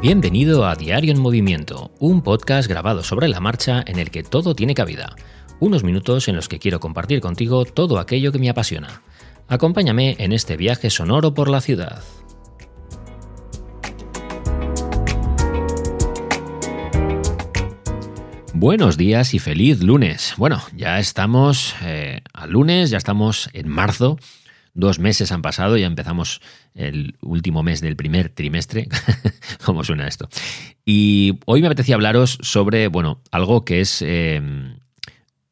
Bienvenido a Diario en Movimiento, un podcast grabado sobre la marcha en el que todo tiene cabida. Unos minutos en los que quiero compartir contigo todo aquello que me apasiona. Acompáñame en este viaje sonoro por la ciudad. Buenos días y feliz lunes. Bueno, ya estamos eh, al lunes, ya estamos en marzo Dos meses han pasado, ya empezamos el último mes del primer trimestre. ¿Cómo suena esto? Y hoy me apetecía hablaros sobre, bueno, algo que es... Em,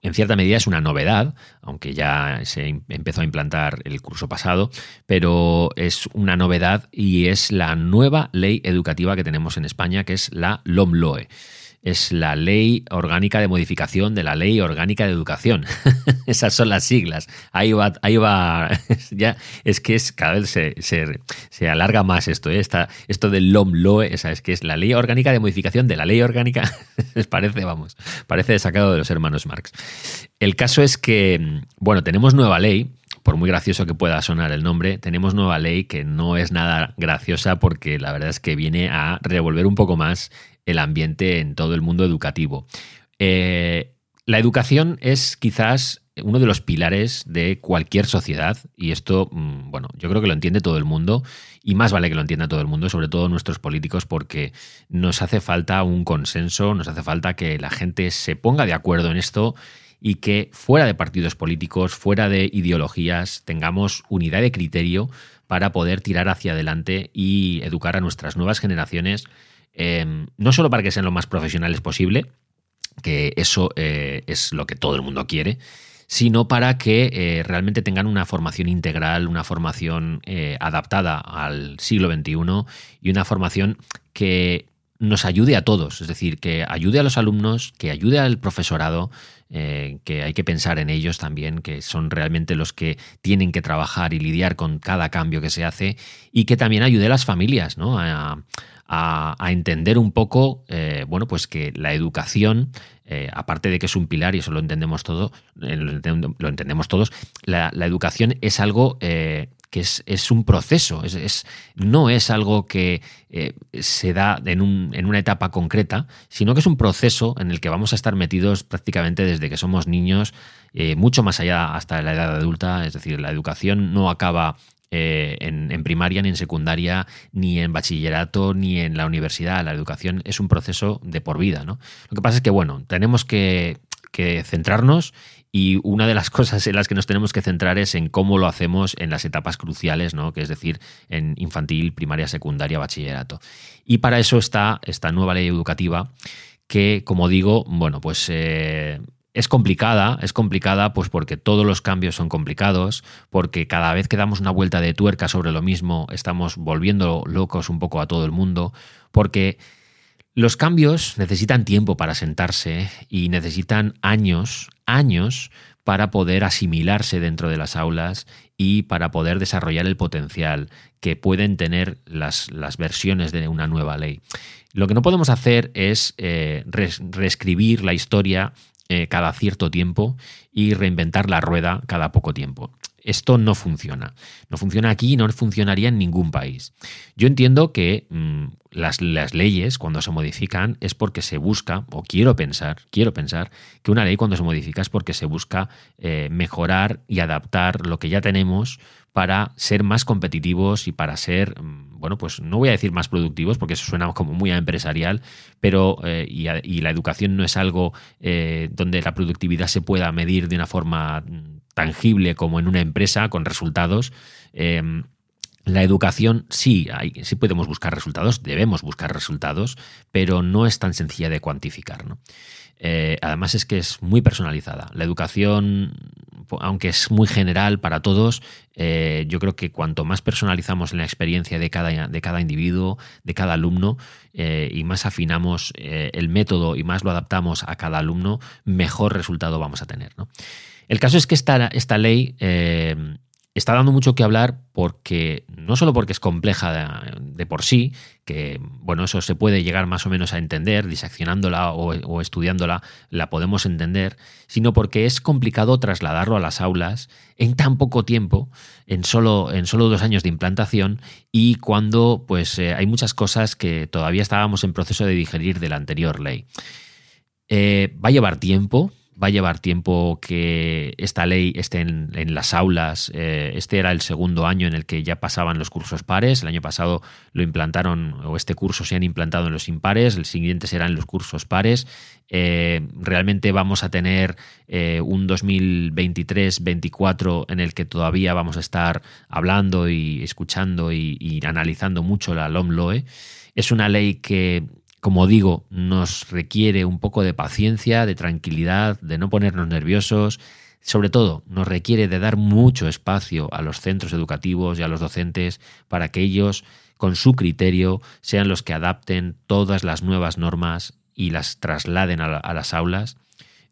en cierta medida es una novedad, aunque ya se empezó a implantar el curso pasado, pero es una novedad y es la nueva ley educativa que tenemos en España, que es la LOMLOE es la Ley Orgánica de Modificación de la Ley Orgánica de Educación. Esas son las siglas. Ahí va, ahí va. ya, es que es cada vez se, se, alarga más esto. ¿eh? esto del LOMLOE, esa es que es la Ley Orgánica de Modificación de la Ley Orgánica. parece, vamos, parece sacado de los hermanos Marx. El caso es que, bueno, tenemos nueva ley por muy gracioso que pueda sonar el nombre, tenemos nueva ley que no es nada graciosa porque la verdad es que viene a revolver un poco más el ambiente en todo el mundo educativo. Eh, la educación es quizás uno de los pilares de cualquier sociedad y esto, mm, bueno, yo creo que lo entiende todo el mundo y más vale que lo entienda todo el mundo, sobre todo nuestros políticos, porque nos hace falta un consenso, nos hace falta que la gente se ponga de acuerdo en esto y que fuera de partidos políticos, fuera de ideologías, tengamos unidad de criterio para poder tirar hacia adelante y educar a nuestras nuevas generaciones Em, no solo para que sean lo más profesionales posible, que eso eh, es lo que todo el mundo quiere, sino para que eh, realmente tengan una formación integral, una formación eh, adaptada al siglo XXI y una formación que nos ayude a todos, es decir, que ayude a los alumnos, que ayude al profesorado, que hay que pensar en ellos también, que son realmente los que tienen que trabajar y lidiar con cada cambio que se hace, y que también ayude a las familias, ¿no? A, entender un poco, eh, bueno, pues que la educación, eh, aparte de que es un pilar, y eso lo entendemos todo, eh, lo, entendemos todos, la, educación es algo que es, un proceso, es, no es algo que se da en, una etapa concreta, sino que es un proceso en el que vamos a estar metidos prácticamente desde que somos niños, mucho más allá hasta la edad adulta, es decir, la educación no acaba eh, en, primaria, ni en secundaria, ni en bachillerato, ni en la universidad. La educación es un proceso de por vida. ¿no? Lo que pasa es que, bueno, tenemos que, centrarnos y una de las cosas en las que nos tenemos que centrar es en cómo lo hacemos en las etapas cruciales, ¿no? que es decir, en infantil, primaria, secundaria, bachillerato. Y para eso está esta nueva ley educativa que, como digo, bueno, pues eh, es complicada, es complicada pues porque todos los cambios son complicados, porque cada vez que damos una vuelta de tuerca sobre lo mismo estamos volviendo locos un poco a todo el mundo, porque los cambios necesitan tiempo para sentarse y necesitan años, años para poder asimilarse dentro de las aulas y para poder desarrollar el potencial que pueden tener las, las versiones de una nueva ley. Lo que no podemos hacer es eh, reescribir la historia eh, cada cierto tiempo y reinventar la rueda cada poco tiempo. Esto no funciona. No funciona aquí y no funcionaría en ningún país. Yo entiendo que mm, las, leyes, cuando se modifican, es porque se busca, o quiero pensar, quiero pensar, que una ley cuando se modifica es porque se busca eh, mejorar y adaptar lo que ya tenemos para ser más competitivos y para ser, mm, bueno, pues no voy a decir más productivos, porque eso suena como muy a empresarial, pero eh, y, la educación no es algo eh, donde la productividad se pueda medir de una forma mm, tangible como en una empresa con resultados. Em, la educación sí, hay, sí podemos buscar resultados, debemos buscar resultados, pero no es tan sencilla de cuantificar. ¿no? Eh, además es que es muy personalizada. La educación, aunque es muy general para todos, eh, yo creo que cuanto más personalizamos la experiencia de cada, de cada individuo, de cada alumno, eh, y más afinamos el método y más lo adaptamos a cada alumno, mejor resultado vamos a tener. El caso es que esta, esta ley está dando mucho que hablar porque no solo porque es compleja de, por sí, que bueno, eso se puede llegar más o menos a entender, diseccionándola o, estudiándola, la podemos entender, sino porque es complicado trasladarlo a las aulas en tan poco tiempo, en solo, en solo dos años de implantación, y cuando pues eh, hay muchas cosas que todavía estábamos en proceso de digerir de la anterior ley. Eh, va a llevar tiempo, va a llevar tiempo que esta ley esté en, las aulas. Eh, este era el segundo año en el que ya pasaban los cursos pares. El año pasado lo implantaron, o este curso se han implantado en los impares. El siguiente será en los cursos pares. Eh, realmente vamos a tener eh, un 2023-24 en el que todavía vamos a estar hablando y escuchando y, y analizando mucho la LOMLOE. Es una ley que como digo, nos requiere un poco de paciencia, de tranquilidad, de no ponernos nerviosos. Sobre todo, nos requiere de dar mucho espacio a los centros educativos y a los docentes para que ellos, con su criterio, sean los que adapten todas las nuevas normas y las trasladen a, las aulas.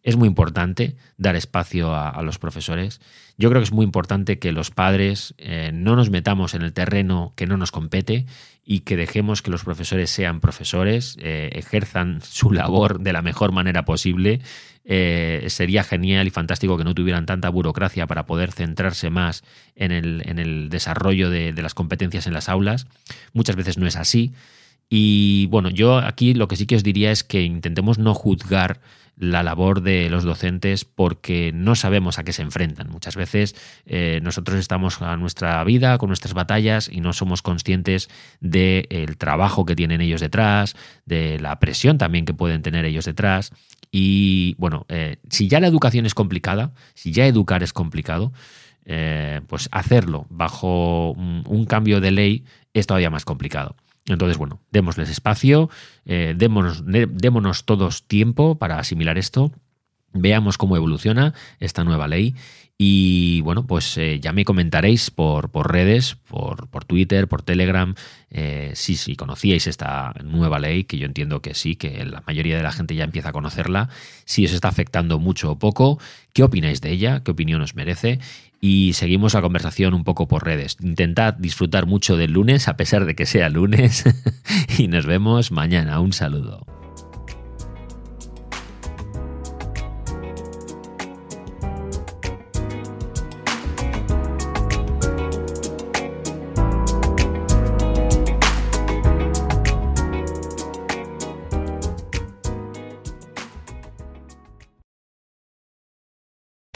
Es muy importante dar espacio a, los profesores. Yo creo que es muy importante que los padres eh, no nos metamos en el terreno que no nos compete y que dejemos que los profesores sean profesores, eh, ejerzan su labor de la mejor manera posible. Eh, sería genial y fantástico que no tuvieran tanta burocracia para poder centrarse más en el, desarrollo de, de las competencias en las aulas. Muchas veces no es así. Y bueno, yo aquí lo que sí que os diría es que intentemos no juzgar la labor de los docentes porque no sabemos a qué se enfrentan. Muchas veces eh, nosotros estamos a nuestra vida, con nuestras batallas y no somos conscientes del trabajo que tienen ellos detrás, de la presión también que pueden tener ellos detrás. Y bueno, eh, si ya la educación es complicada, si ya educar es complicado, eh, pues hacerlo bajo un cambio de ley es todavía más complicado. Entonces, bueno, démosles espacio, eh, démonos, todos tiempo para asimilar esto, veamos cómo evoluciona esta nueva ley y bueno, pues eh, ya me comentaréis por, por redes, por, por, Twitter, por Telegram, eh, si, si conocíais esta nueva ley, que yo entiendo que sí, que la mayoría de la gente ya empieza a conocerla, si os está afectando mucho o poco, qué opináis de ella, qué opinión os merece y seguimos la conversación un poco por redes. Intentad disfrutar mucho del lunes, a pesar de que sea lunes, y nos vemos mañana. Un saludo.